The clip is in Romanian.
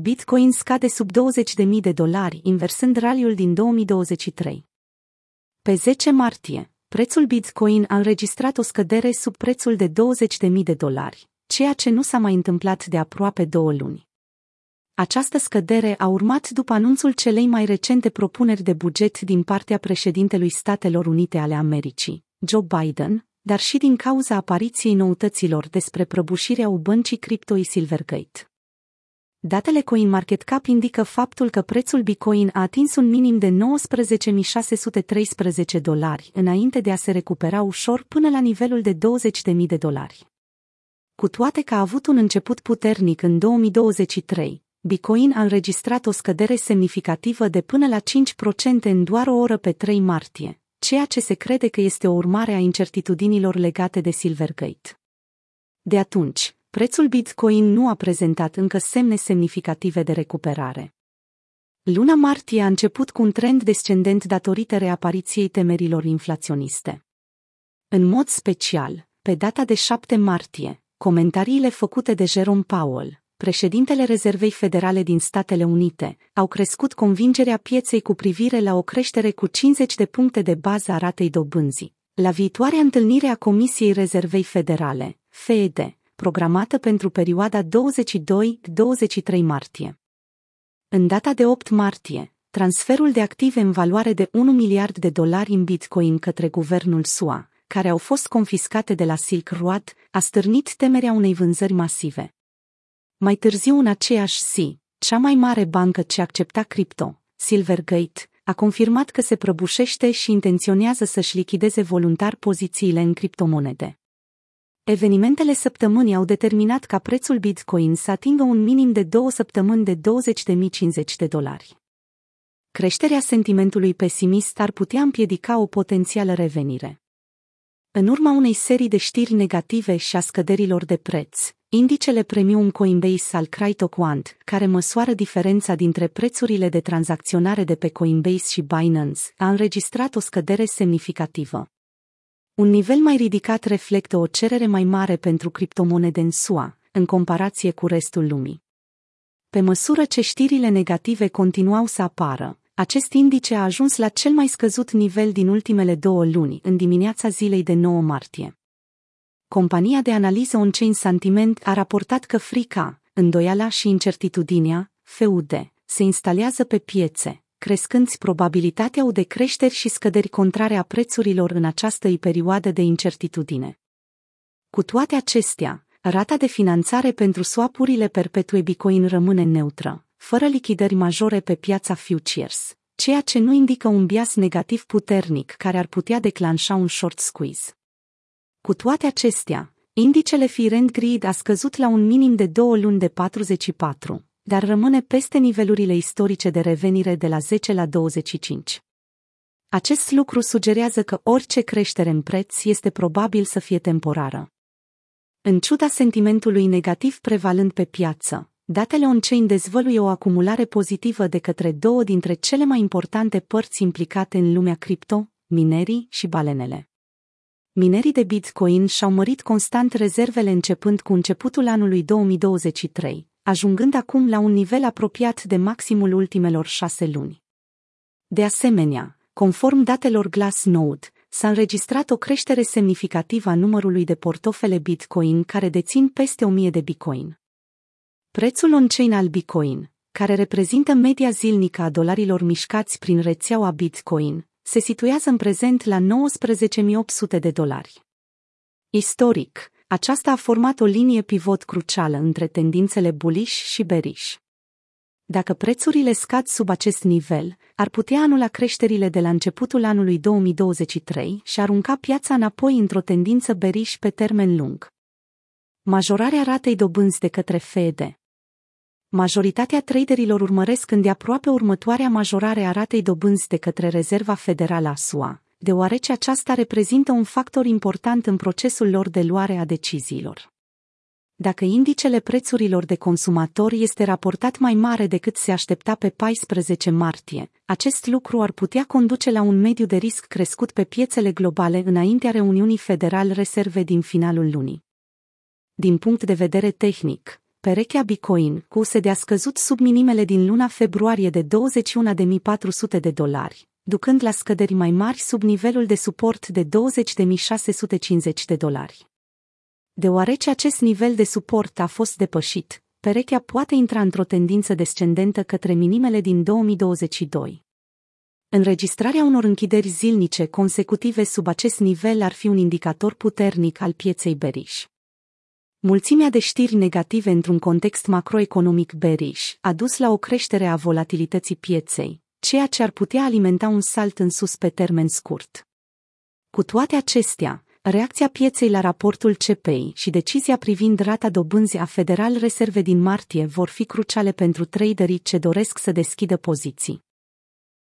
Bitcoin scade sub 20.000 de dolari, inversând raliul din 2023. Pe 10 martie, prețul Bitcoin a înregistrat o scădere sub prețul de 20.000 de dolari, ceea ce nu s-a mai întâmplat de aproape două luni. Această scădere a urmat după anunțul celei mai recente propuneri de buget din partea președintelui Statelor Unite ale Americii, Joe Biden, dar și din cauza apariției noutăților despre prăbușirea băncii criptoi Silvergate. Datele CoinMarketCap indică faptul că prețul Bitcoin a atins un minim de 19.613 dolari înainte de a se recupera ușor până la nivelul de 20.000 de dolari. Cu toate că a avut un început puternic în 2023, Bitcoin a înregistrat o scădere semnificativă de până la 5% în doar o oră pe 3 martie, ceea ce se crede că este o urmare a incertitudinilor legate de Silvergate. De atunci, prețul Bitcoin nu a prezentat încă semne semnificative de recuperare. Luna martie a început cu un trend descendent datorită reapariției temerilor inflaționiste. În mod special, pe data de 7 martie, comentariile făcute de Jerome Powell, președintele Rezervei Federale din Statele Unite, au crescut convingerea pieței cu privire la o creștere cu 50 de puncte de bază a ratei dobânzii. La viitoarea întâlnire a Comisiei Rezervei Federale, FED, programată pentru perioada 22-23 martie. În data de 8 martie, transferul de active în valoare de 1 miliard de dolari în Bitcoin către guvernul SUA, care au fost confiscate de la Silk Road, a stârnit temerea unei vânzări masive. Mai târziu în aceeași zi, cea mai mare bancă ce accepta cripto, Silvergate, a confirmat că se prăbușește și intenționează să-și lichideze voluntar pozițiile în criptomonede. Evenimentele săptămânii au determinat ca prețul Bitcoin să atingă un minim de două săptămâni de 20.050 de dolari. Creșterea sentimentului pesimist ar putea împiedica o potențială revenire. În urma unei serii de știri negative și a scăderilor de preț, indicele premium Coinbase al CryptoQuant, care măsoară diferența dintre prețurile de tranzacționare de pe Coinbase și Binance, a înregistrat o scădere semnificativă. Un nivel mai ridicat reflectă o cerere mai mare pentru criptomonede în SUA, în comparație cu restul lumii. Pe măsură ce știrile negative continuau să apară, acest indice a ajuns la cel mai scăzut nivel din ultimele două luni, în dimineața zilei de 9 martie. Compania de analiză on-chain Sentiment a raportat că frica, îndoiala și incertitudinea, FUD, se instalează pe piețe, crescând probabilitatea de creșteri și scăderi contrare a prețurilor în această perioadă de incertitudine. Cu toate acestea, rata de finanțare pentru swapurile perpetue Bitcoin rămâne neutră, fără lichidări majore pe piața futures, ceea ce nu indică un bias negativ puternic care ar putea declanșa un short squeeze. Cu toate acestea, indicele Firend Grid a scăzut la un minim de două luni de 44, dar rămâne peste nivelurile istorice de revenire de la 10 la 25. Acest lucru sugerează că orice creștere în preț este probabil să fie temporară. În ciuda sentimentului negativ prevalând pe piață, datele on-chain dezvăluie o acumulare pozitivă de către două dintre cele mai importante părți implicate în lumea cripto, minerii și balenele. Minerii de Bitcoin și-au mărit constant rezervele începând cu începutul anului 2023, ajungând acum la un nivel apropiat de maximul ultimelor șase luni. De asemenea, conform datelor Glassnode, s-a înregistrat o creștere semnificativă a numărului de portofele Bitcoin care dețin peste 1000 de Bitcoin. Prețul on-chain al Bitcoin, care reprezintă media zilnică a dolarilor mișcați prin rețeaua Bitcoin, se situează în prezent la 19.800 de dolari. Istoric, aceasta a format o linie pivot crucială între tendințele bullish și bearish. Dacă prețurile scad sub acest nivel, ar putea anula creșterile de la începutul anului 2023 și arunca piața înapoi într-o tendință bearish pe termen lung. Majorarea ratei dobânzi de către Fed Majoritatea traderilor urmăresc îndeaproape următoarea majorare a ratei dobânzi de către Rezerva Federală a SUA, deoarece aceasta reprezintă un factor important în procesul lor de luare a deciziilor. Dacă indicele prețurilor de consumatori este raportat mai mare decât se aștepta pe 14 martie, acest lucru ar putea conduce la un mediu de risc crescut pe piețele globale înaintea reuniunii Federal Reserve din finalul lunii. Din punct de vedere tehnic, perechea Bitcoin cu USD a scăzut sub minimele din luna februarie de 21.400 de dolari, ducând la scăderi mai mari sub nivelul de suport de 20.650 de dolari. Deoarece acest nivel de suport a fost depășit, perechea poate intra într-o tendință descendentă către minimele din 2022. Înregistrarea unor închideri zilnice consecutive sub acest nivel ar fi un indicator puternic al pieței beriș. Mulțimea de știri negative într-un context macroeconomic beriș a dus la o creștere a volatilității pieței, ceea ce ar putea alimenta un salt în sus pe termen scurt. Cu toate acestea, reacția pieței la raportul CPI și decizia privind rata dobânzii a Federal Reserve din martie vor fi cruciale pentru traderii ce doresc să deschidă poziții.